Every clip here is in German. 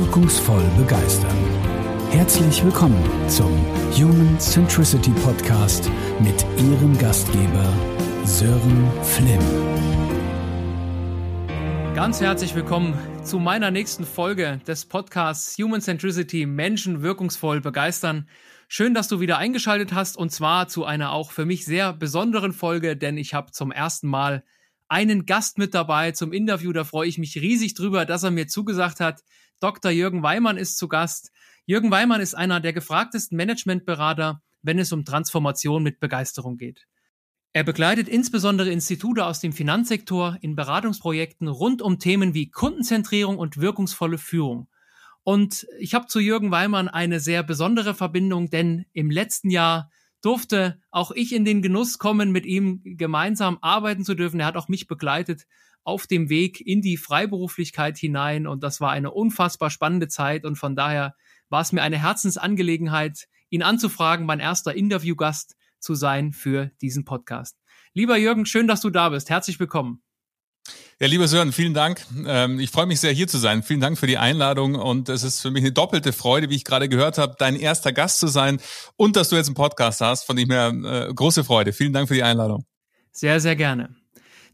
wirkungsvoll begeistern. Herzlich willkommen zum Human Centricity Podcast mit Ihrem Gastgeber Sören Flimm. Ganz herzlich willkommen zu meiner nächsten Folge des Podcasts Human Centricity Menschen wirkungsvoll begeistern. Schön, dass du wieder eingeschaltet hast und zwar zu einer auch für mich sehr besonderen Folge, denn ich habe zum ersten Mal einen Gast mit dabei zum Interview. Da freue ich mich riesig drüber, dass er mir zugesagt hat. Dr. Jürgen Weimann ist zu Gast. Jürgen Weimann ist einer der gefragtesten Managementberater, wenn es um Transformation mit Begeisterung geht. Er begleitet insbesondere Institute aus dem Finanzsektor in Beratungsprojekten rund um Themen wie Kundenzentrierung und wirkungsvolle Führung. Und ich habe zu Jürgen Weimann eine sehr besondere Verbindung, denn im letzten Jahr durfte auch ich in den Genuss kommen, mit ihm gemeinsam arbeiten zu dürfen. Er hat auch mich begleitet auf dem Weg in die Freiberuflichkeit hinein und das war eine unfassbar spannende Zeit und von daher war es mir eine Herzensangelegenheit, ihn anzufragen, mein erster Interviewgast zu sein für diesen Podcast. Lieber Jürgen, schön, dass du da bist. Herzlich willkommen. Ja, lieber Sören, vielen Dank. Ähm, ich freue mich sehr, hier zu sein. Vielen Dank für die Einladung und es ist für mich eine doppelte Freude, wie ich gerade gehört habe, dein erster Gast zu sein und dass du jetzt einen Podcast hast. Von dem her äh, große Freude. Vielen Dank für die Einladung. Sehr, sehr gerne.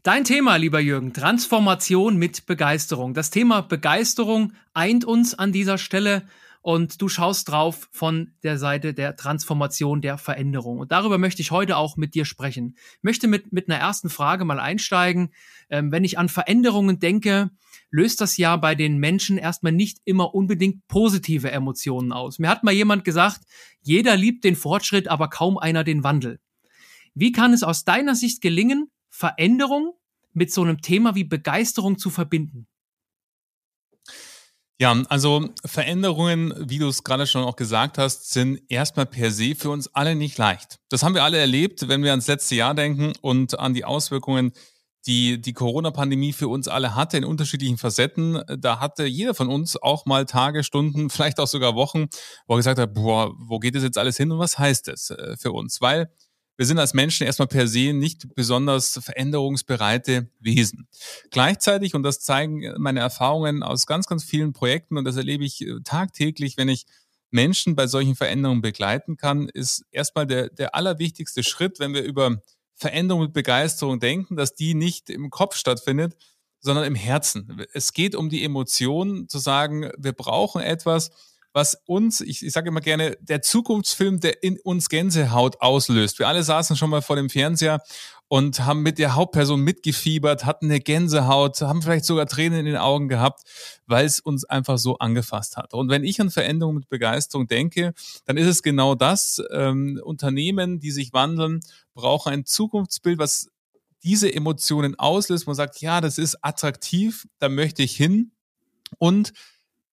Dein Thema, lieber Jürgen, Transformation mit Begeisterung. Das Thema Begeisterung eint uns an dieser Stelle und du schaust drauf von der Seite der Transformation, der Veränderung. Und darüber möchte ich heute auch mit dir sprechen. Ich möchte mit, mit einer ersten Frage mal einsteigen. Ähm, wenn ich an Veränderungen denke, löst das ja bei den Menschen erstmal nicht immer unbedingt positive Emotionen aus. Mir hat mal jemand gesagt, jeder liebt den Fortschritt, aber kaum einer den Wandel. Wie kann es aus deiner Sicht gelingen, Veränderung mit so einem Thema wie Begeisterung zu verbinden? Ja, also Veränderungen, wie du es gerade schon auch gesagt hast, sind erstmal per se für uns alle nicht leicht. Das haben wir alle erlebt, wenn wir ans letzte Jahr denken und an die Auswirkungen, die die Corona-Pandemie für uns alle hatte in unterschiedlichen Facetten. Da hatte jeder von uns auch mal Tage, Stunden, vielleicht auch sogar Wochen, wo er gesagt hat, boah, wo geht das jetzt alles hin und was heißt das äh, für uns? Weil wir sind als Menschen erstmal per se nicht besonders veränderungsbereite Wesen. Gleichzeitig, und das zeigen meine Erfahrungen aus ganz, ganz vielen Projekten, und das erlebe ich äh, tagtäglich, wenn ich Menschen bei solchen Veränderungen begleiten kann, ist erstmal der, der allerwichtigste Schritt, wenn wir über Veränderung mit Begeisterung denken, dass die nicht im Kopf stattfindet, sondern im Herzen. Es geht um die Emotion, zu sagen, wir brauchen etwas, was uns, ich, ich sage immer gerne, der Zukunftsfilm, der in uns Gänsehaut auslöst. Wir alle saßen schon mal vor dem Fernseher und haben mit der Hauptperson mitgefiebert, hatten eine Gänsehaut, haben vielleicht sogar Tränen in den Augen gehabt, weil es uns einfach so angefasst hat. Und wenn ich an Veränderung mit Begeisterung denke, dann ist es genau das. Ähm, Unternehmen, die sich wandeln, brauchen ein Zukunftsbild, was diese Emotionen auslöst. Man sagt, ja, das ist attraktiv, da möchte ich hin. Und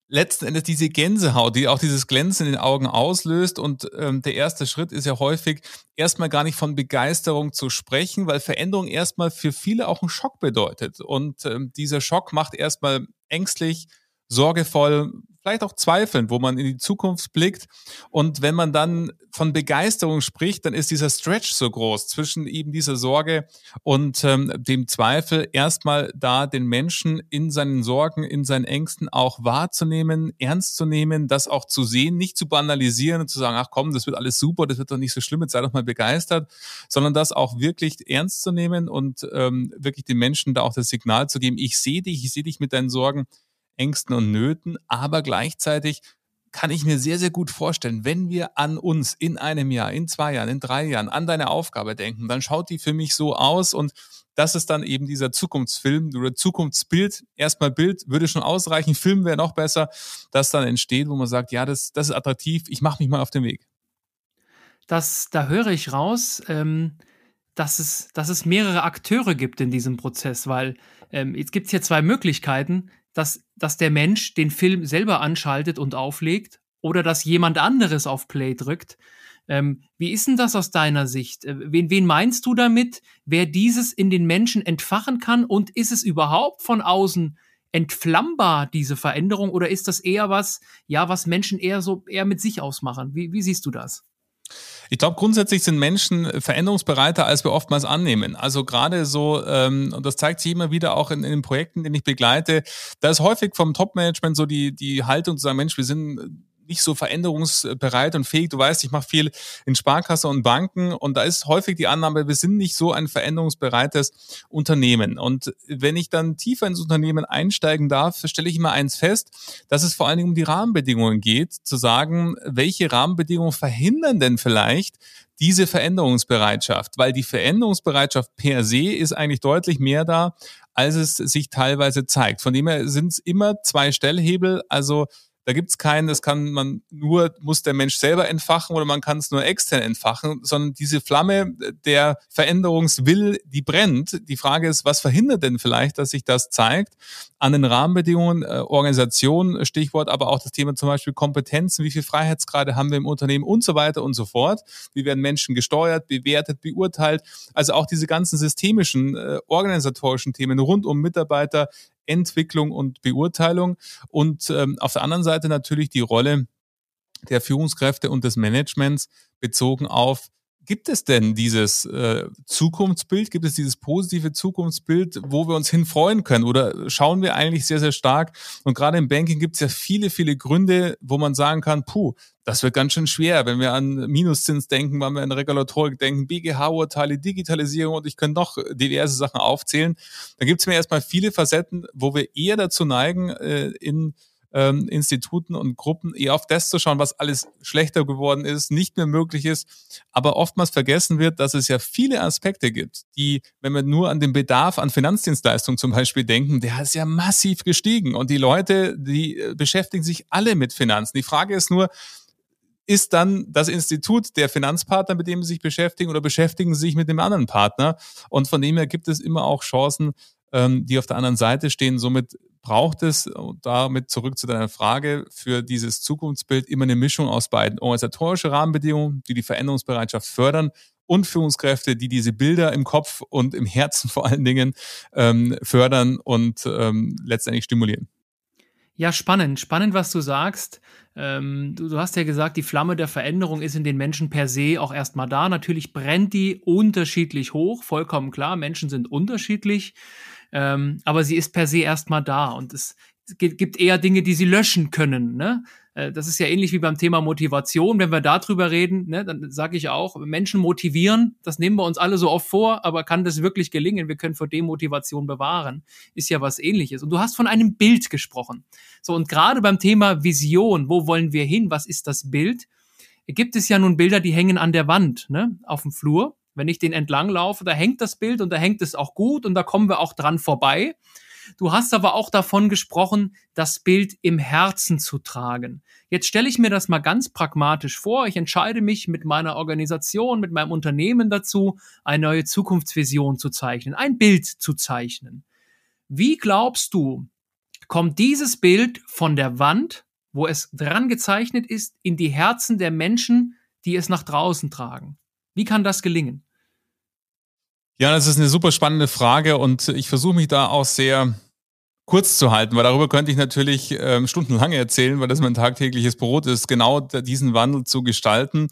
letzten Endes diese Gänsehaut, die auch dieses Glänzen in den Augen auslöst. Und ähm, der erste Schritt ist ja häufig, erstmal gar nicht von Begeisterung zu sprechen, weil Veränderung erstmal für viele auch einen Schock bedeutet. Und ähm, dieser Schock macht erstmal ängstlich, sorgevoll, vielleicht auch zweifeln, wo man in die Zukunft blickt. Und wenn man dann von Begeisterung spricht, dann ist dieser Stretch so groß zwischen eben dieser Sorge und ähm, dem Zweifel, erstmal da den Menschen in seinen Sorgen, in seinen Ängsten auch wahrzunehmen, ernst zu nehmen, das auch zu sehen, nicht zu banalisieren und zu sagen, ach komm, das wird alles super, das wird doch nicht so schlimm, jetzt sei doch mal begeistert, sondern das auch wirklich ernst zu nehmen und ähm, wirklich den Menschen da auch das Signal zu geben, ich sehe dich, ich sehe dich mit deinen Sorgen, Ängsten und Nöten, aber gleichzeitig kann ich mir sehr, sehr gut vorstellen, wenn wir an uns in einem Jahr, in zwei Jahren, in drei Jahren, an deine Aufgabe denken, dann schaut die für mich so aus und das ist dann eben dieser Zukunftsfilm oder Zukunftsbild. Erstmal Bild würde schon ausreichen, Film wäre noch besser, das dann entsteht, wo man sagt, ja, das, das ist attraktiv, ich mache mich mal auf den Weg. Das, da höre ich raus, ähm, dass, es, dass es mehrere Akteure gibt in diesem Prozess, weil ähm, jetzt gibt es hier zwei Möglichkeiten dass, dass der Mensch den Film selber anschaltet und auflegt oder dass jemand anderes auf Play drückt. Ähm, wie ist denn das aus deiner Sicht? Äh, wen, wen meinst du damit, wer dieses in den Menschen entfachen kann? Und ist es überhaupt von außen entflammbar, diese Veränderung? Oder ist das eher was, ja, was Menschen eher so eher mit sich ausmachen? Wie, wie siehst du das? Ich glaube, grundsätzlich sind Menschen veränderungsbereiter, als wir oftmals annehmen. Also gerade so, ähm, und das zeigt sich immer wieder auch in, in den Projekten, den ich begleite, da ist häufig vom Top-Management so die, die Haltung zu sagen, Mensch, wir sind nicht so veränderungsbereit und fähig. Du weißt, ich mache viel in Sparkasse und Banken und da ist häufig die Annahme, wir sind nicht so ein veränderungsbereites Unternehmen. Und wenn ich dann tiefer ins Unternehmen einsteigen darf, stelle ich immer eins fest, dass es vor allen Dingen um die Rahmenbedingungen geht, zu sagen, welche Rahmenbedingungen verhindern denn vielleicht diese Veränderungsbereitschaft, weil die Veränderungsbereitschaft per se ist eigentlich deutlich mehr da, als es sich teilweise zeigt. Von dem her sind es immer zwei Stellhebel, also da gibt's keinen, das kann man nur, muss der Mensch selber entfachen oder man kann es nur extern entfachen, sondern diese Flamme der Veränderungswill, die brennt. Die Frage ist, was verhindert denn vielleicht, dass sich das zeigt? An den Rahmenbedingungen, äh, Organisation, Stichwort, aber auch das Thema zum Beispiel Kompetenzen, wie viel Freiheitsgrade haben wir im Unternehmen und so weiter und so fort. Wie werden Menschen gesteuert, bewertet, beurteilt? Also auch diese ganzen systemischen, äh, organisatorischen Themen rund um Mitarbeiter, Entwicklung und Beurteilung und ähm, auf der anderen Seite natürlich die Rolle der Führungskräfte und des Managements bezogen auf Gibt es denn dieses äh, Zukunftsbild? Gibt es dieses positive Zukunftsbild, wo wir uns hin freuen können? Oder schauen wir eigentlich sehr, sehr stark? Und gerade im Banking gibt es ja viele, viele Gründe, wo man sagen kann, puh, das wird ganz schön schwer, wenn wir an Minuszins denken, wenn wir an Regulatorik denken, BGH-Urteile, Digitalisierung und ich könnte noch diverse Sachen aufzählen. Da gibt es mir erstmal viele Facetten, wo wir eher dazu neigen, äh, in ähm, Instituten und Gruppen eher auf das zu schauen, was alles schlechter geworden ist, nicht mehr möglich ist. Aber oftmals vergessen wird, dass es ja viele Aspekte gibt, die, wenn wir nur an den Bedarf an Finanzdienstleistungen zum Beispiel denken, der ist ja massiv gestiegen. Und die Leute, die äh, beschäftigen sich alle mit Finanzen. Die Frage ist nur, ist dann das Institut der Finanzpartner, mit dem sie sich beschäftigen, oder beschäftigen sie sich mit dem anderen Partner? Und von dem her gibt es immer auch Chancen, ähm, die auf der anderen Seite stehen. Somit braucht es, und damit zurück zu deiner Frage, für dieses Zukunftsbild immer eine Mischung aus beiden. Organisatorische Rahmenbedingungen, die die Veränderungsbereitschaft fördern und Führungskräfte, die diese Bilder im Kopf und im Herzen vor allen Dingen ähm, fördern und ähm, letztendlich stimulieren. Ja, spannend, spannend, was du sagst. Ähm, du, du, hast ja gesagt, die Flamme der Veränderung ist in den Menschen per se auch erstmal da. Natürlich brennt die unterschiedlich hoch, vollkommen klar. Menschen sind unterschiedlich. Ähm, aber sie ist per se erstmal da und es gibt eher Dinge, die sie löschen können. Ne? Äh, das ist ja ähnlich wie beim Thema Motivation. Wenn wir darüber reden, ne, dann sage ich auch, Menschen motivieren, das nehmen wir uns alle so oft vor, aber kann das wirklich gelingen? Wir können vor Demotivation bewahren. Ist ja was ähnliches. Und du hast von einem Bild gesprochen. So, und gerade beim Thema Vision, wo wollen wir hin? Was ist das Bild? Gibt es ja nun Bilder, die hängen an der Wand, ne, auf dem Flur. Wenn ich den entlang laufe, da hängt das Bild und da hängt es auch gut und da kommen wir auch dran vorbei. Du hast aber auch davon gesprochen, das Bild im Herzen zu tragen. Jetzt stelle ich mir das mal ganz pragmatisch vor. Ich entscheide mich mit meiner Organisation, mit meinem Unternehmen dazu, eine neue Zukunftsvision zu zeichnen, ein Bild zu zeichnen. Wie glaubst du, kommt dieses Bild von der Wand, wo es dran gezeichnet ist, in die Herzen der Menschen, die es nach draußen tragen? Wie kann das gelingen? Ja, das ist eine super spannende Frage und ich versuche mich da auch sehr kurz zu halten, weil darüber könnte ich natürlich ähm, stundenlang erzählen, weil das mein tagtägliches Brot ist, genau diesen Wandel zu gestalten.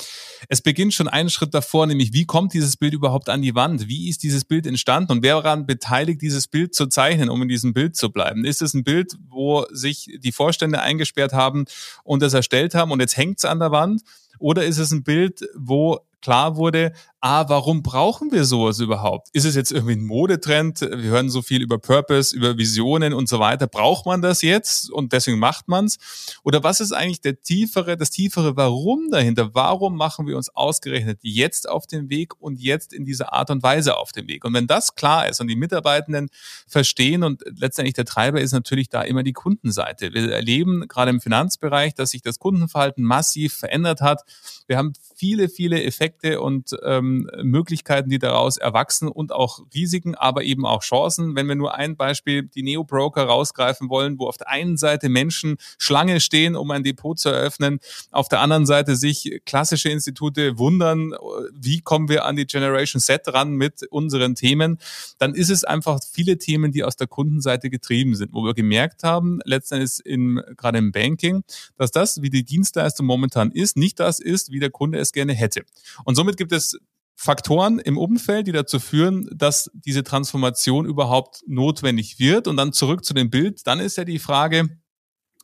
Es beginnt schon einen Schritt davor, nämlich wie kommt dieses Bild überhaupt an die Wand? Wie ist dieses Bild entstanden und wer daran beteiligt, dieses Bild zu zeichnen, um in diesem Bild zu bleiben? Ist es ein Bild, wo sich die Vorstände eingesperrt haben und das erstellt haben und jetzt hängt es an der Wand? Oder ist es ein Bild, wo klar wurde, ah, warum brauchen wir sowas überhaupt? Ist es jetzt irgendwie ein Modetrend? Wir hören so viel über Purpose, über Visionen und so weiter. Braucht man das jetzt und deswegen macht man's? Oder was ist eigentlich der tiefere, das tiefere Warum dahinter? Warum machen wir uns ausgerechnet jetzt auf den Weg und jetzt in dieser Art und Weise auf den Weg? Und wenn das klar ist und die Mitarbeitenden verstehen und letztendlich der Treiber ist natürlich da immer die Kundenseite. Wir erleben gerade im Finanzbereich, dass sich das Kundenverhalten massiv verändert hat. Wir haben viele, viele Effekte und ähm, ähm, Möglichkeiten, die daraus erwachsen und auch Risiken, aber eben auch Chancen. Wenn wir nur ein Beispiel, die Neo-Broker rausgreifen wollen, wo auf der einen Seite Menschen Schlange stehen, um ein Depot zu eröffnen, auf der anderen Seite sich klassische Institute wundern, wie kommen wir an die Generation Z ran mit unseren Themen, dann ist es einfach viele Themen, die aus der Kundenseite getrieben sind, wo wir gemerkt haben, letztendlich in, gerade im Banking, dass das, wie die Dienstleistung momentan ist, nicht das ist, wie der Kunde es gerne hätte. Und somit gibt es Faktoren im Umfeld, die dazu führen, dass diese Transformation überhaupt notwendig wird. Und dann zurück zu dem Bild, dann ist ja die Frage,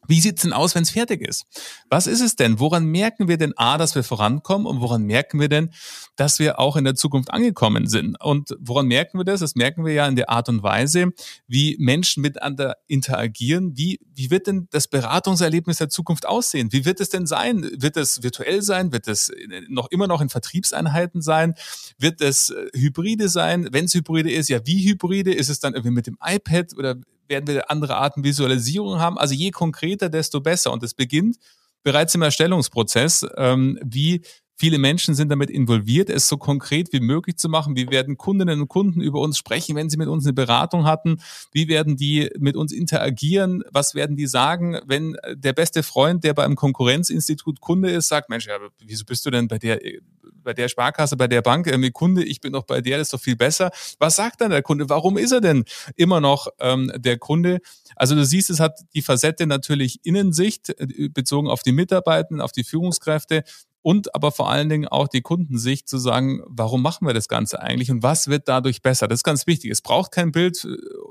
wie sieht's denn aus, wenn es fertig ist? Was ist es denn? Woran merken wir denn A, dass wir vorankommen und woran merken wir denn, dass wir auch in der Zukunft angekommen sind? Und woran merken wir das? Das merken wir ja in der Art und Weise, wie Menschen miteinander interagieren. Wie, wie wird denn das Beratungserlebnis der Zukunft aussehen? Wie wird es denn sein? Wird es virtuell sein? Wird es noch immer noch in Vertriebseinheiten sein? Wird es äh, hybride sein? Wenn es hybride ist, ja, wie hybride? Ist es dann irgendwie mit dem iPad oder werden wir andere Arten Visualisierung haben. Also je konkreter, desto besser. Und es beginnt bereits im Erstellungsprozess, ähm, wie Viele Menschen sind damit involviert, es so konkret wie möglich zu machen. Wie werden Kundinnen und Kunden über uns sprechen, wenn sie mit uns eine Beratung hatten? Wie werden die mit uns interagieren? Was werden die sagen, wenn der beste Freund, der beim Konkurrenzinstitut Kunde ist, sagt, Mensch, ja, wieso bist du denn bei der, bei der Sparkasse, bei der Bank irgendwie Kunde? Ich bin doch bei der, das ist doch viel besser. Was sagt dann der Kunde? Warum ist er denn immer noch ähm, der Kunde? Also du siehst, es hat die Facette natürlich Innensicht äh, bezogen auf die Mitarbeitenden, auf die Führungskräfte und aber vor allen Dingen auch die Kundensicht zu sagen, warum machen wir das Ganze eigentlich und was wird dadurch besser? Das ist ganz wichtig. Es braucht kein Bild,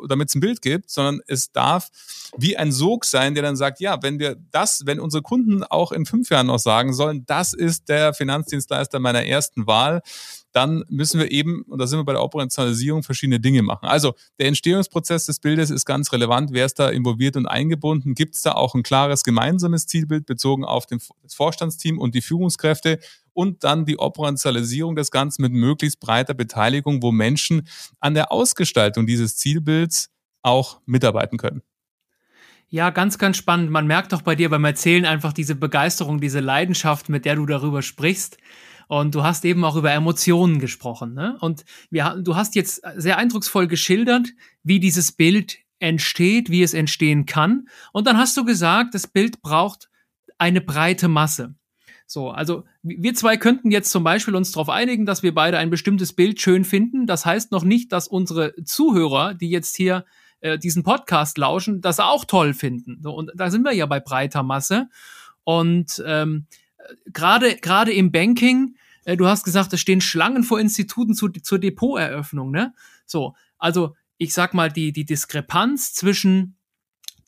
damit es ein Bild gibt, sondern es darf wie ein Sog sein, der dann sagt, ja, wenn wir das, wenn unsere Kunden auch in fünf Jahren noch sagen sollen, das ist der Finanzdienstleister meiner ersten Wahl, dann müssen wir eben, und da sind wir bei der Operationalisierung, verschiedene Dinge machen. Also der Entstehungsprozess des Bildes ist ganz relevant. Wer ist da involviert und eingebunden? Gibt es da auch ein klares gemeinsames Zielbild bezogen auf das Vorstandsteam und die Führungskräfte? Und dann die Operationalisierung des Ganzen mit möglichst breiter Beteiligung, wo Menschen an der Ausgestaltung dieses Zielbilds auch mitarbeiten können. Ja, ganz, ganz spannend. Man merkt doch bei dir beim Erzählen einfach diese Begeisterung, diese Leidenschaft, mit der du darüber sprichst. Und du hast eben auch über Emotionen gesprochen. Ne? Und wir, du hast jetzt sehr eindrucksvoll geschildert, wie dieses Bild entsteht, wie es entstehen kann. Und dann hast du gesagt, das Bild braucht eine breite Masse. So, also wir zwei könnten jetzt zum Beispiel uns darauf einigen, dass wir beide ein bestimmtes Bild schön finden. Das heißt noch nicht, dass unsere Zuhörer, die jetzt hier äh, diesen Podcast lauschen, das auch toll finden. So, und da sind wir ja bei breiter Masse. Und ähm, gerade gerade im Banking, äh, du hast gesagt, es stehen Schlangen vor Instituten zu, zur Depoteröffnung, ne? So, also ich sag mal, die, die Diskrepanz zwischen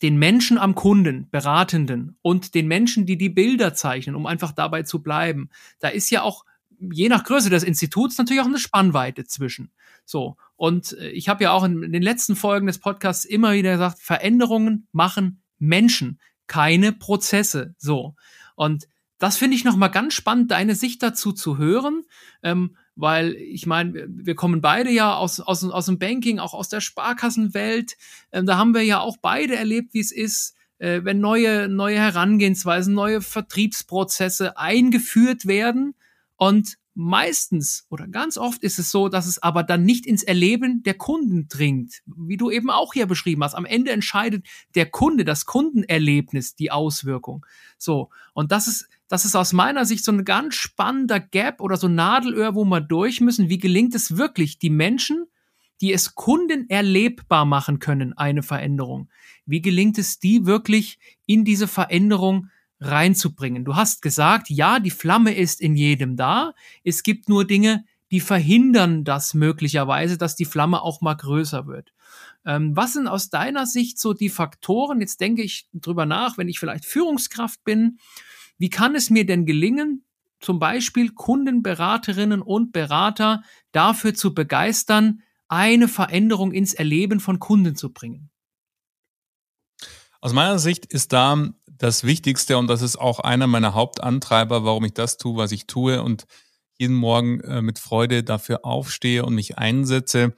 den Menschen am Kunden, Beratenden und den Menschen, die die Bilder zeichnen, um einfach dabei zu bleiben. Da ist ja auch je nach Größe des Instituts natürlich auch eine Spannweite zwischen. So. Und äh, ich habe ja auch in den letzten Folgen des Podcasts immer wieder gesagt, Veränderungen machen Menschen, keine Prozesse. So. Und das finde ich nochmal ganz spannend, deine Sicht dazu zu hören, ähm, weil ich meine, wir kommen beide ja aus, aus, aus dem Banking, auch aus der Sparkassenwelt. Ähm, da haben wir ja auch beide erlebt, wie es ist, äh, wenn neue, neue Herangehensweisen, neue Vertriebsprozesse eingeführt werden und meistens oder ganz oft ist es so, dass es aber dann nicht ins Erleben der Kunden dringt, wie du eben auch hier beschrieben hast. Am Ende entscheidet der Kunde, das Kundenerlebnis, die Auswirkung. So. Und das ist, das ist aus meiner Sicht so ein ganz spannender Gap oder so Nadelöhr, wo wir durch müssen. Wie gelingt es wirklich, die Menschen, die es Kunden erlebbar machen können, eine Veränderung? Wie gelingt es, die wirklich in diese Veränderung reinzubringen? Du hast gesagt, ja, die Flamme ist in jedem da. Es gibt nur Dinge, die verhindern das möglicherweise, dass die Flamme auch mal größer wird. Ähm, was sind aus deiner Sicht so die Faktoren? Jetzt denke ich drüber nach, wenn ich vielleicht Führungskraft bin wie kann es mir denn gelingen, zum Beispiel Kundenberaterinnen und Berater dafür zu begeistern, eine Veränderung ins Erleben von Kunden zu bringen? Aus meiner Sicht ist da das Wichtigste und das ist auch einer meiner Hauptantreiber, warum ich das tue, was ich tue und jeden Morgen äh, mit Freude dafür aufstehe und mich einsetze,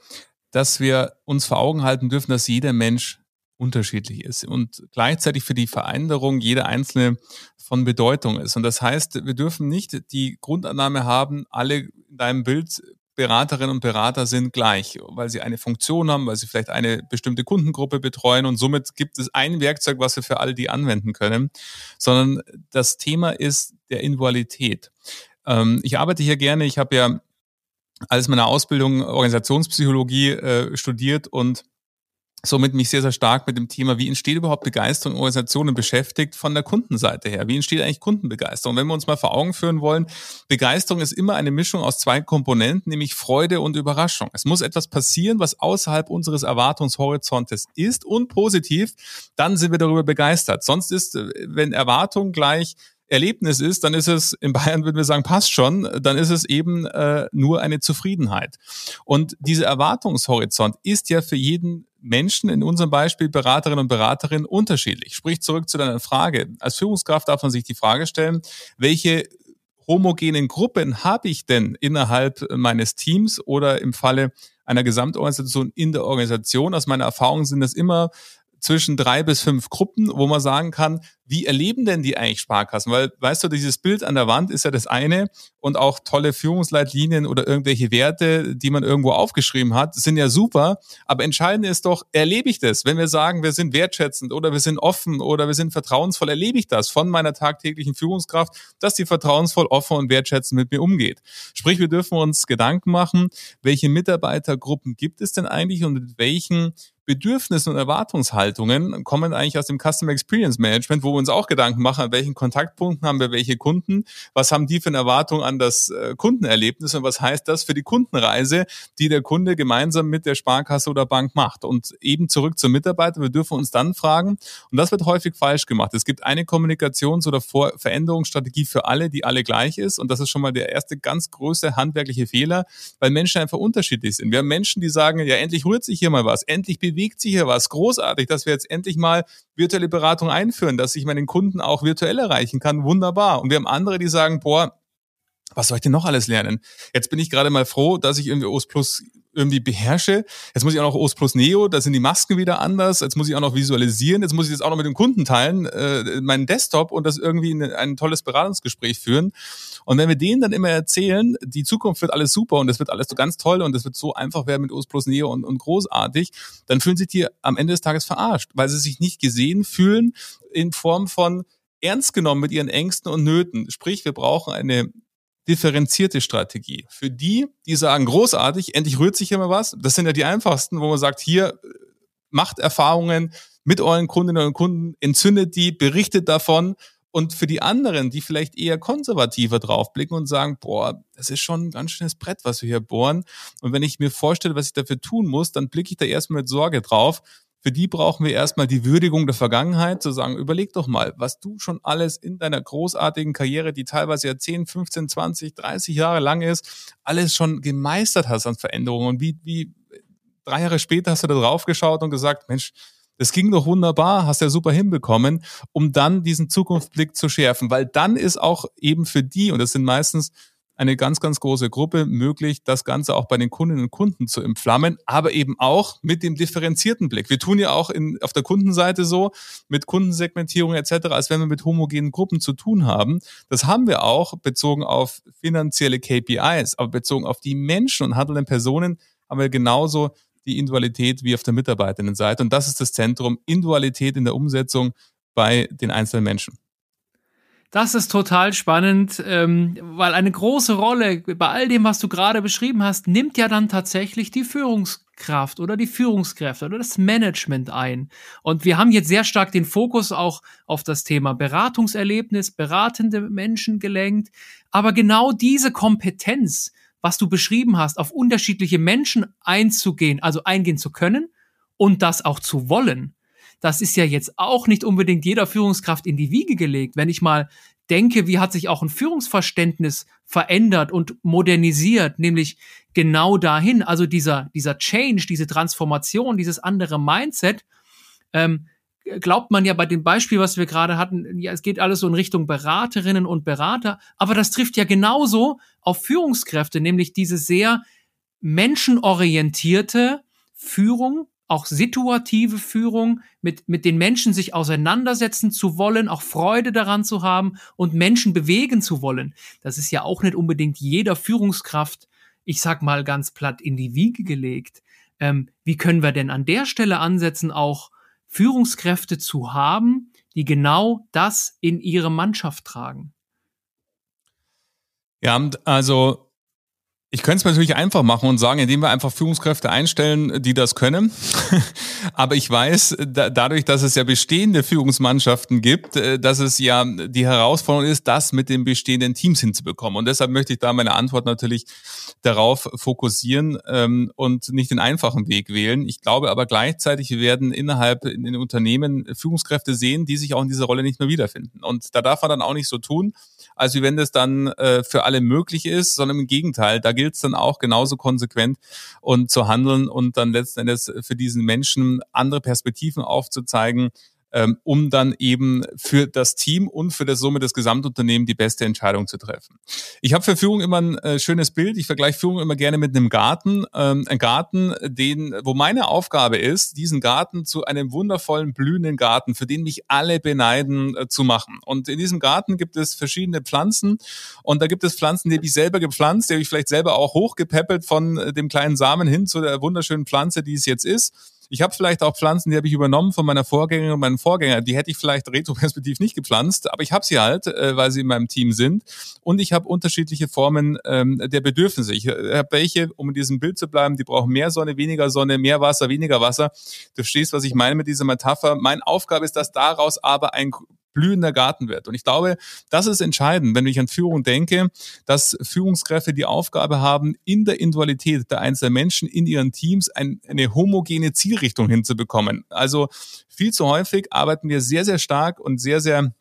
dass wir uns vor Augen halten dürfen, dass jeder Mensch unterschiedlich ist und gleichzeitig für die Veränderung jeder einzelne von Bedeutung ist. Und das heißt, wir dürfen nicht die Grundannahme haben, alle in deinem Bild Beraterinnen und Berater sind gleich, weil sie eine Funktion haben, weil sie vielleicht eine bestimmte Kundengruppe betreuen und somit gibt es ein Werkzeug, was wir für alle die anwenden können, sondern das Thema ist der Individualität. Ähm, ich arbeite hier gerne, ich habe ja als meine Ausbildung Organisationspsychologie äh, studiert und somit mich sehr, sehr stark mit dem Thema, wie entsteht überhaupt Begeisterung in Organisationen beschäftigt von der Kundenseite her. Wie entsteht eigentlich Kundenbegeisterung? Wenn wir uns mal vor Augen führen wollen, Begeisterung ist immer eine Mischung aus zwei Komponenten, nämlich Freude und Überraschung. Es muss etwas passieren, was außerhalb unseres Erwartungshorizontes ist und positiv, dann sind wir darüber begeistert. Sonst ist, wenn Erwartung gleich Erlebnis ist, dann ist es, in Bayern würden wir sagen, passt schon, dann ist es eben äh, nur eine Zufriedenheit. Und dieser Erwartungshorizont ist ja für jeden Menschen, in unserem Beispiel Beraterinnen und Beraterinnen, unterschiedlich. Sprich zurück zu deiner Frage. Als Führungskraft darf man sich die Frage stellen, welche homogenen Gruppen habe ich denn innerhalb meines Teams oder im Falle einer Gesamtorganisation in der Organisation? Aus meiner Erfahrung sind das immer zwischen drei bis fünf Gruppen, wo man sagen kann, wie erleben denn die eigentlich Sparkassen? Weil, weißt du, dieses Bild an der Wand ist ja das eine und auch tolle Führungsleitlinien oder irgendwelche Werte, die man irgendwo aufgeschrieben hat, sind ja super. Aber entscheidend ist doch, erlebe ich das? Wenn wir sagen, wir sind wertschätzend oder wir sind offen oder wir sind vertrauensvoll, erlebe ich das von meiner tagtäglichen Führungskraft, dass die vertrauensvoll, offen und wertschätzend mit mir umgeht. Sprich, wir dürfen uns Gedanken machen, welche Mitarbeitergruppen gibt es denn eigentlich und mit welchen Bedürfnissen und Erwartungshaltungen kommen eigentlich aus dem Customer Experience Management, wo wir uns auch Gedanken machen, an welchen Kontaktpunkten haben wir welche Kunden, was haben die für eine Erwartung an das äh, Kundenerlebnis und was heißt das für die Kundenreise, die der Kunde gemeinsam mit der Sparkasse oder Bank macht. Und eben zurück zum Mitarbeiter, wir dürfen uns dann fragen, und das wird häufig falsch gemacht. Es gibt eine Kommunikations- oder Veränderungsstrategie für alle, die alle gleich ist. Und das ist schon mal der erste ganz größte handwerkliche Fehler, weil Menschen einfach unterschiedlich sind. Wir haben Menschen, die sagen, ja, endlich rührt sich hier mal was, endlich bewegt bewegt sich hier was. Großartig, dass wir jetzt endlich mal virtuelle Beratung einführen, dass ich meinen Kunden auch virtuell erreichen kann. Wunderbar. Und wir haben andere, die sagen, boah, was soll ich denn noch alles lernen? Jetzt bin ich gerade mal froh, dass ich irgendwie OS Plus irgendwie beherrsche. Jetzt muss ich auch noch OS Plus Neo, da sind die Masken wieder anders. Jetzt muss ich auch noch visualisieren. Jetzt muss ich das auch noch mit dem Kunden teilen, äh, meinen Desktop und das irgendwie in ein tolles Beratungsgespräch führen. Und wenn wir denen dann immer erzählen, die Zukunft wird alles super und es wird alles so ganz toll und es wird so einfach werden mit OS Plus Neo und, und großartig, dann fühlen sich die am Ende des Tages verarscht, weil sie sich nicht gesehen fühlen in Form von ernst genommen mit ihren Ängsten und Nöten. Sprich, wir brauchen eine differenzierte Strategie. Für die, die sagen, großartig, endlich rührt sich immer was, das sind ja die einfachsten, wo man sagt, hier macht Erfahrungen mit euren Kundinnen und Kunden, entzündet die, berichtet davon. Und für die anderen, die vielleicht eher konservativer draufblicken und sagen, boah, das ist schon ein ganz schönes Brett, was wir hier bohren. Und wenn ich mir vorstelle, was ich dafür tun muss, dann blicke ich da erstmal mit Sorge drauf für die brauchen wir erstmal die Würdigung der Vergangenheit, zu sagen, überleg doch mal, was du schon alles in deiner großartigen Karriere, die teilweise ja 10, 15, 20, 30 Jahre lang ist, alles schon gemeistert hast an Veränderungen. Und wie, wie drei Jahre später hast du da drauf geschaut und gesagt, Mensch, das ging doch wunderbar, hast ja super hinbekommen, um dann diesen Zukunftsblick zu schärfen, weil dann ist auch eben für die, und das sind meistens eine ganz, ganz große Gruppe möglich, das Ganze auch bei den Kundinnen und Kunden zu entflammen, aber eben auch mit dem differenzierten Blick. Wir tun ja auch in, auf der Kundenseite so mit Kundensegmentierung etc., als wenn wir mit homogenen Gruppen zu tun haben. Das haben wir auch bezogen auf finanzielle KPIs, aber bezogen auf die Menschen und handelnden Personen haben wir genauso die Individualität wie auf der Mitarbeiterinnenseite. Und das ist das Zentrum, Individualität in der Umsetzung bei den einzelnen Menschen. Das ist total spannend, ähm, weil eine große Rolle bei all dem, was du gerade beschrieben hast, nimmt ja dann tatsächlich die Führungskraft oder die Führungskräfte oder das Management ein. Und wir haben jetzt sehr stark den Fokus auch auf das Thema Beratungserlebnis, beratende Menschen gelenkt. Aber genau diese Kompetenz, was du beschrieben hast, auf unterschiedliche Menschen einzugehen, also eingehen zu können und das auch zu wollen, das ist ja jetzt auch nicht unbedingt jeder Führungskraft in die Wiege gelegt. Wenn ich mal denke, wie hat sich auch ein Führungsverständnis verändert und modernisiert, nämlich genau dahin, also dieser, dieser Change, diese Transformation, dieses andere Mindset, ähm, glaubt man ja bei dem Beispiel, was wir gerade hatten, ja, es geht alles so in Richtung Beraterinnen und Berater, aber das trifft ja genauso auf Führungskräfte, nämlich diese sehr menschenorientierte Führung, auch situative Führung, mit, mit den Menschen sich auseinandersetzen zu wollen, auch Freude daran zu haben und Menschen bewegen zu wollen. Das ist ja auch nicht unbedingt jeder Führungskraft, ich sag mal ganz platt, in die Wiege gelegt. Ähm, wie können wir denn an der Stelle ansetzen, auch Führungskräfte zu haben, die genau das in ihre Mannschaft tragen? Ja, also ich könnte es natürlich einfach machen und sagen, indem wir einfach Führungskräfte einstellen, die das können. Aber ich weiß, da, dadurch, dass es ja bestehende Führungsmannschaften gibt, äh, dass es ja die Herausforderung ist, das mit den bestehenden Teams hinzubekommen. Und deshalb möchte ich da meine Antwort natürlich darauf fokussieren ähm, und nicht den einfachen Weg wählen. Ich glaube aber gleichzeitig, wir werden innerhalb in den Unternehmen Führungskräfte sehen, die sich auch in dieser Rolle nicht mehr wiederfinden. Und da darf man dann auch nicht so tun, als wenn das dann äh, für alle möglich ist, sondern im Gegenteil, da gilt es dann auch genauso konsequent und zu handeln und dann letzten Endes für diesen Menschen andere Perspektiven aufzuzeigen, ähm, um dann eben für das Team und für das somit das Gesamtunternehmen die beste Entscheidung zu treffen. Ich habe für Führung immer ein äh, schönes Bild. Ich vergleiche Führung immer gerne mit einem Garten. Ähm, ein Garten, den, wo meine Aufgabe ist, diesen Garten zu einem wundervollen blühenden Garten, für den mich alle beneiden, äh, zu machen. Und in diesem Garten gibt es verschiedene Pflanzen und da gibt es Pflanzen, die habe ich selber gepflanzt, die habe ich vielleicht selber auch hochgepäppelt von äh, dem kleinen Samen hin zu der wunderschönen Pflanze, die es jetzt ist. Ich habe vielleicht auch Pflanzen, die habe ich übernommen von meiner Vorgängerin und meinem Vorgänger. Die hätte ich vielleicht retroperspektiv nicht gepflanzt, aber ich habe sie halt, äh, weil sie in meinem Team sind. Und ich habe unterschiedliche Formen ähm, der Bedürfnisse. Ich äh, habe welche, um in diesem Bild zu bleiben, die brauchen mehr Sonne, weniger Sonne, mehr Wasser, weniger Wasser. Du verstehst, was ich meine mit dieser Metapher. Meine Aufgabe ist, dass daraus aber ein blühender Garten wird. Und ich glaube, das ist entscheidend, wenn ich an Führung denke, dass Führungskräfte die Aufgabe haben, in der Individualität der einzelnen Menschen in ihren Teams ein, eine homogene Zielrichtung hinzubekommen. Also viel zu häufig arbeiten wir sehr, sehr stark und sehr, sehr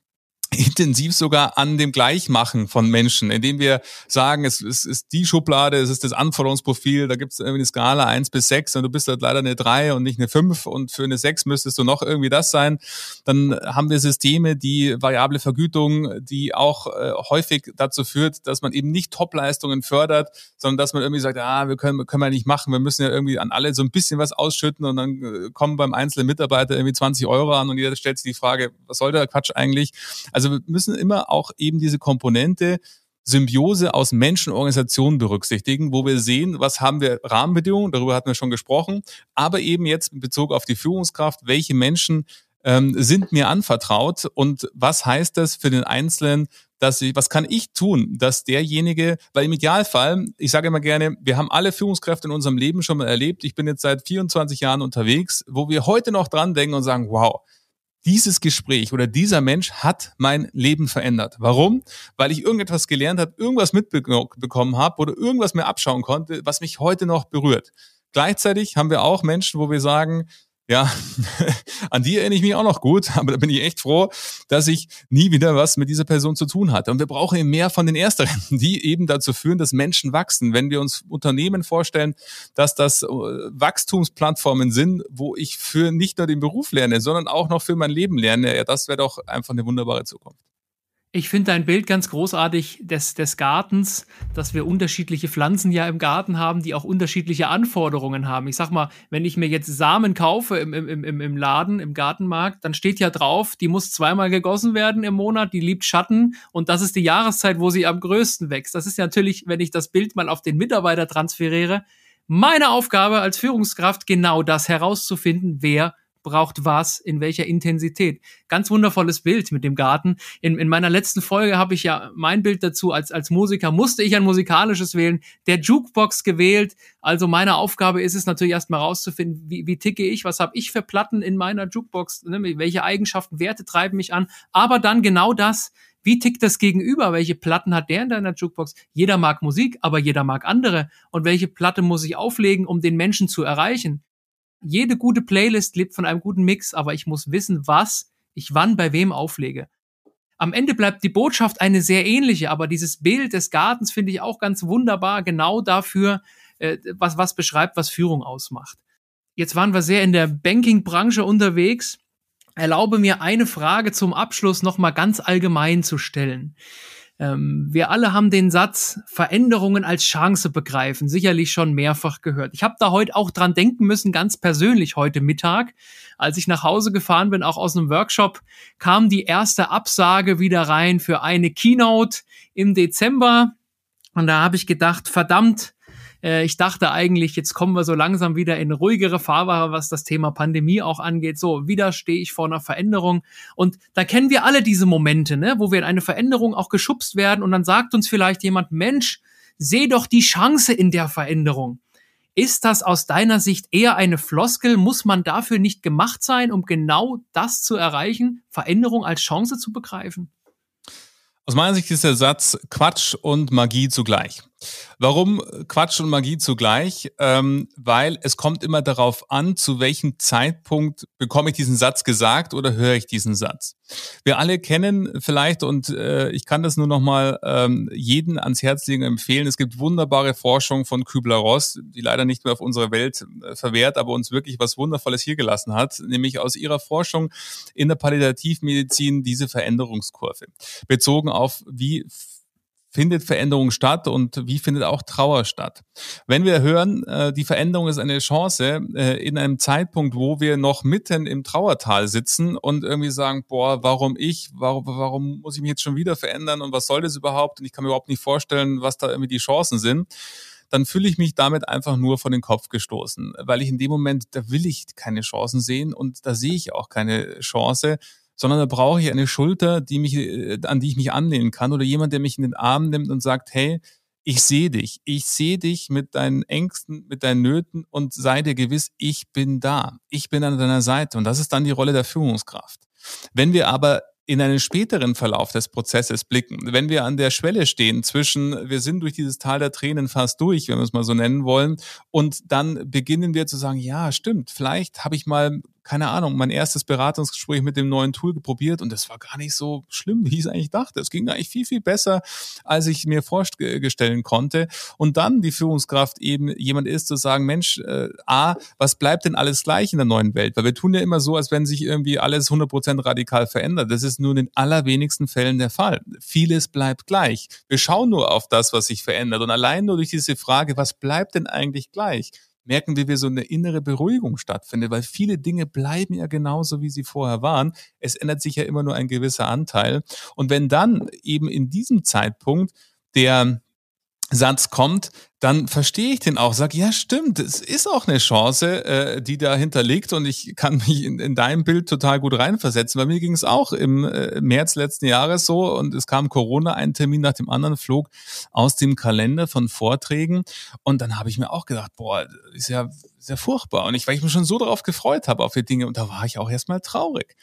intensiv sogar an dem Gleichmachen von Menschen, indem wir sagen, es, es ist die Schublade, es ist das Anforderungsprofil, da gibt es irgendwie eine Skala eins bis sechs und du bist halt leider eine drei und nicht eine fünf und für eine sechs müsstest du noch irgendwie das sein. Dann haben wir Systeme, die variable Vergütung, die auch äh, häufig dazu führt, dass man eben nicht Topleistungen fördert, sondern dass man irgendwie sagt, ah, wir können, können wir nicht machen, wir müssen ja irgendwie an alle so ein bisschen was ausschütten und dann äh, kommen beim einzelnen Mitarbeiter irgendwie 20 Euro an und jeder stellt sich die Frage, was soll der Quatsch eigentlich? Also wir müssen immer auch eben diese Komponente Symbiose aus Menschen und Organisationen berücksichtigen, wo wir sehen, was haben wir Rahmenbedingungen, darüber hatten wir schon gesprochen, aber eben jetzt in Bezug auf die Führungskraft, welche Menschen ähm, sind mir anvertraut und was heißt das für den Einzelnen, dass ich, was kann ich tun, dass derjenige, weil im Idealfall, ich sage immer gerne, wir haben alle Führungskräfte in unserem Leben schon mal erlebt. Ich bin jetzt seit 24 Jahren unterwegs, wo wir heute noch dran denken und sagen, wow, dieses Gespräch oder dieser Mensch hat mein Leben verändert. Warum? Weil ich irgendetwas gelernt habe, irgendwas mitbekommen habe oder irgendwas mir abschauen konnte, was mich heute noch berührt. Gleichzeitig haben wir auch Menschen, wo wir sagen, ja, an die erinnere ich mich auch noch gut, aber da bin ich echt froh, dass ich nie wieder was mit dieser Person zu tun hatte. Und wir brauchen eben mehr von den Ersteren, die eben dazu führen, dass Menschen wachsen. Wenn wir uns Unternehmen vorstellen, dass das äh, Wachstumsplattformen sind, wo ich für nicht nur den Beruf lerne, sondern auch noch für mein Leben lerne, ja, das wäre doch einfach eine wunderbare Zukunft. Ich finde dein Bild ganz großartig des, des Gartens, dass wir unterschiedliche Pflanzen ja im Garten haben, die auch unterschiedliche Anforderungen haben. Ich sag mal, wenn ich mir jetzt Samen kaufe im, im, im, im Laden, im Gartenmarkt, dann steht ja drauf, die muss zweimal gegossen werden im Monat, die liebt Schatten und das ist die Jahreszeit, wo sie am größten wächst. Das ist natürlich, wenn ich das Bild mal auf den Mitarbeiter transferiere, meine Aufgabe als Führungskraft, genau das herauszufinden, wer braucht was, in welcher Intensität. Ganz wundervolles Bild mit dem Garten. In, in meiner letzten Folge habe ich ja mein Bild dazu als, als Musiker, musste ich ein musikalisches wählen, der Jukebox gewählt. Also meine Aufgabe ist es natürlich erstmal rauszufinden, wie, wie ticke ich, was habe ich für Platten in meiner Jukebox, ne, welche Eigenschaften, Werte treiben mich an. Aber dann genau das, wie tickt das Gegenüber? Welche Platten hat der in deiner Jukebox? Jeder mag Musik, aber jeder mag andere. Und welche Platte muss ich auflegen, um den Menschen zu erreichen? Jede gute Playlist lebt von einem guten Mix, aber ich muss wissen, was ich wann bei wem auflege. Am Ende bleibt die Botschaft eine sehr ähnliche, aber dieses Bild des Gartens finde ich auch ganz wunderbar, genau dafür, äh, was, was beschreibt, was Führung ausmacht. Jetzt waren wir sehr in der Banking-Branche unterwegs. Erlaube mir eine Frage zum Abschluss nochmal ganz allgemein zu stellen. Ähm, wir alle haben den Satz Veränderungen als Chance begreifen sicherlich schon mehrfach gehört. Ich habe da heute auch dran denken müssen, ganz persönlich heute Mittag, als ich nach Hause gefahren bin, auch aus einem Workshop, kam die erste Absage wieder rein für eine Keynote im Dezember. Und da habe ich gedacht, verdammt, äh, ich dachte eigentlich, jetzt kommen wir so langsam wieder in ruhigere Fahrwasser, was das Thema Pandemie auch angeht. So, wieder stehe ich vor einer Veränderung. Und da kennen wir alle diese Momente, ne, wo wir in eine Veränderung auch geschubst werden und dann sagt uns vielleicht jemand, Mensch, seh doch die Chance in der Veränderung. Ist das aus deiner Sicht eher eine Floskel? Muss man dafür nicht gemacht sein, um genau das zu erreichen, Veränderung als Chance zu begreifen? Aus meiner Sicht ist der Satz Quatsch und Magie zugleich. Warum Quatsch und Magie zugleich? Ähm, weil es kommt immer darauf an, zu welchem Zeitpunkt bekomme ich diesen Satz gesagt oder höre ich diesen Satz. Wir alle kennen vielleicht, und äh, ich kann das nur nochmal ähm, jeden ans Herz legen empfehlen, es gibt wunderbare Forschung von Kübler-Ross, die leider nicht mehr auf unsere Welt äh, verwehrt, aber uns wirklich was Wundervolles hier gelassen hat, nämlich aus ihrer Forschung in der Palliativmedizin diese Veränderungskurve, bezogen auf wie findet Veränderung statt und wie findet auch Trauer statt. Wenn wir hören, äh, die Veränderung ist eine Chance äh, in einem Zeitpunkt, wo wir noch mitten im Trauertal sitzen und irgendwie sagen, boah, warum ich, warum, warum muss ich mich jetzt schon wieder verändern und was soll das überhaupt? Und ich kann mir überhaupt nicht vorstellen, was da irgendwie die Chancen sind. Dann fühle ich mich damit einfach nur von den Kopf gestoßen, weil ich in dem Moment, da will ich keine Chancen sehen und da sehe ich auch keine Chance, sondern da brauche ich eine Schulter, die mich, äh, an die ich mich anlehnen kann oder jemand, der mich in den Arm nimmt und sagt, hey, ich sehe dich, ich sehe dich mit deinen Ängsten, mit deinen Nöten und sei dir gewiss, ich bin da, ich bin an deiner Seite. Und das ist dann die Rolle der Führungskraft. Wenn wir aber in einen späteren Verlauf des Prozesses blicken, wenn wir an der Schwelle stehen zwischen, wir sind durch dieses Tal der Tränen fast durch, wenn wir es mal so nennen wollen, und dann beginnen wir zu sagen, ja, stimmt, vielleicht habe ich mal keine Ahnung, mein erstes Beratungsgespräch mit dem neuen Tool probiert und das war gar nicht so schlimm, wie ich es eigentlich dachte. Es ging eigentlich viel, viel besser, als ich mir vorstellen konnte. Und dann die Führungskraft eben jemand ist, zu sagen, Mensch, äh, A, was bleibt denn alles gleich in der neuen Welt? Weil wir tun ja immer so, als wenn sich irgendwie alles 100% radikal verändert. Das ist nur in den allerwenigsten Fällen der Fall. Vieles bleibt gleich. Wir schauen nur auf das, was sich verändert. Und allein nur durch diese Frage, was bleibt denn eigentlich gleich? Merken wir, wie so eine innere Beruhigung stattfindet, weil viele Dinge bleiben ja genauso, wie sie vorher waren. Es ändert sich ja immer nur ein gewisser Anteil. Und wenn dann eben in diesem Zeitpunkt der Satz kommt, dann verstehe ich den auch, sage, ja stimmt, es ist auch eine Chance, äh, die dahinter liegt und ich kann mich in, in dein Bild total gut reinversetzen. Bei mir ging es auch im äh, März letzten Jahres so und es kam Corona, ein Termin nach dem anderen flog aus dem Kalender von Vorträgen und dann habe ich mir auch gedacht, boah, ist ja sehr furchtbar und ich, weil ich mich schon so darauf gefreut habe auf die Dinge und da war ich auch erstmal traurig.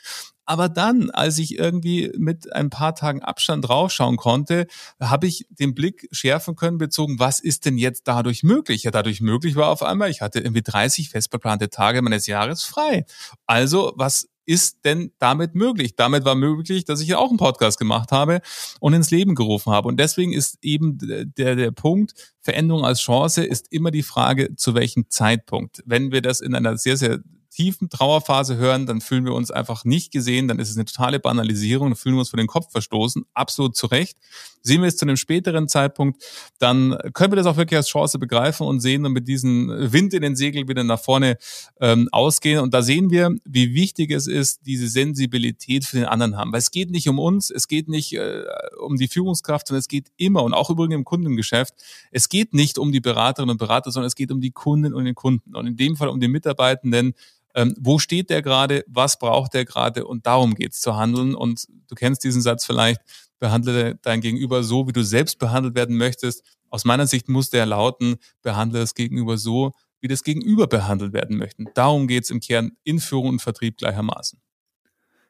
Aber dann, als ich irgendwie mit ein paar Tagen Abstand draufschauen konnte, habe ich den Blick schärfen können bezogen, was ist denn jetzt dadurch möglich? Ja, dadurch möglich war auf einmal, ich hatte irgendwie 30 festgeplante Tage meines Jahres frei. Also, was ist denn damit möglich? Damit war möglich, dass ich ja auch einen Podcast gemacht habe und ins Leben gerufen habe. Und deswegen ist eben der, der Punkt, Veränderung als Chance ist immer die Frage, zu welchem Zeitpunkt. Wenn wir das in einer sehr, sehr tiefen Trauerphase hören, dann fühlen wir uns einfach nicht gesehen, dann ist es eine totale Banalisierung, dann fühlen wir uns vor den Kopf verstoßen, absolut zu Recht. Sehen wir es zu einem späteren Zeitpunkt, dann können wir das auch wirklich als Chance begreifen und sehen und mit diesem Wind in den Segeln wieder nach vorne ähm, ausgehen. Und da sehen wir, wie wichtig es ist, diese Sensibilität für den anderen haben. Weil es geht nicht um uns, es geht nicht äh, um die Führungskraft, sondern es geht immer, und auch übrigens im Kundengeschäft, es geht nicht um die Beraterinnen und Berater, sondern es geht um die Kunden und den Kunden. Und in dem Fall um die Mitarbeitenden, ähm, wo steht der gerade, was braucht der gerade und darum geht's zu handeln. Und du kennst diesen Satz vielleicht, behandle dein Gegenüber so, wie du selbst behandelt werden möchtest. Aus meiner Sicht muss der lauten, behandle das Gegenüber so, wie das Gegenüber behandelt werden möchten. Darum geht's im Kern in Führung und Vertrieb gleichermaßen.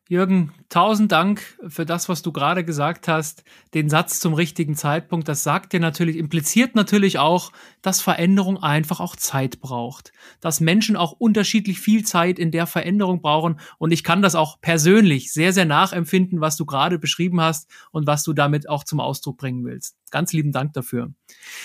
Jürgen, tausend Dank für das, was du gerade gesagt hast. Den Satz zum richtigen Zeitpunkt, das sagt dir natürlich, impliziert natürlich auch, dass Veränderung einfach auch Zeit braucht. Dass Menschen auch unterschiedlich viel Zeit in der Veränderung brauchen. Und ich kann das auch persönlich sehr, sehr nachempfinden, was du gerade beschrieben hast und was du damit auch zum Ausdruck bringen willst. Ganz lieben Dank dafür.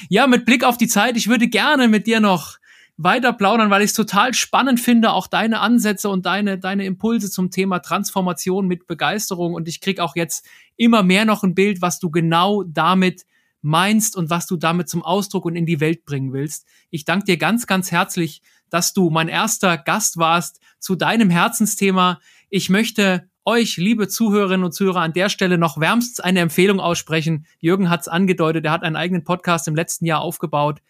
Ja, mit Blick auf die Zeit, ich würde gerne mit dir noch weiter plaudern, weil ich es total spannend finde, auch deine Ansätze und deine, deine Impulse zum Thema Transformation mit Begeisterung. Und ich krieg auch jetzt immer mehr noch ein Bild, was du genau damit meinst und was du damit zum Ausdruck und in die Welt bringen willst. Ich danke dir ganz, ganz herzlich, dass du mein erster Gast warst zu deinem Herzensthema. Ich möchte euch, liebe Zuhörerinnen und Zuhörer, an der Stelle noch wärmstens eine Empfehlung aussprechen. Jürgen hat es angedeutet, er hat einen eigenen Podcast im letzten Jahr aufgebaut.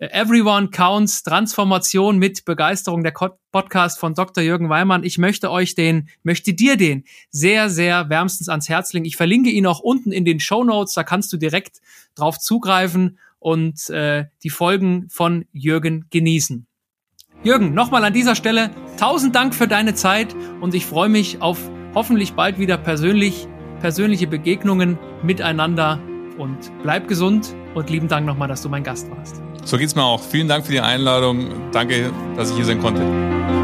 Everyone Counts Transformation mit Begeisterung, der Podcast von Dr. Jürgen Weimann. Ich möchte euch den, möchte dir den sehr, sehr wärmstens ans Herz legen. Ich verlinke ihn auch unten in den Show Notes, da kannst du direkt drauf zugreifen und äh, die Folgen von Jürgen genießen. Jürgen, nochmal an dieser Stelle tausend Dank für deine Zeit und ich freue mich auf hoffentlich bald wieder persönlich, persönliche Begegnungen miteinander und bleib gesund und lieben Dank nochmal, dass du mein Gast warst. So geht's mir auch. Vielen Dank für die Einladung. Danke, dass ich hier sein konnte.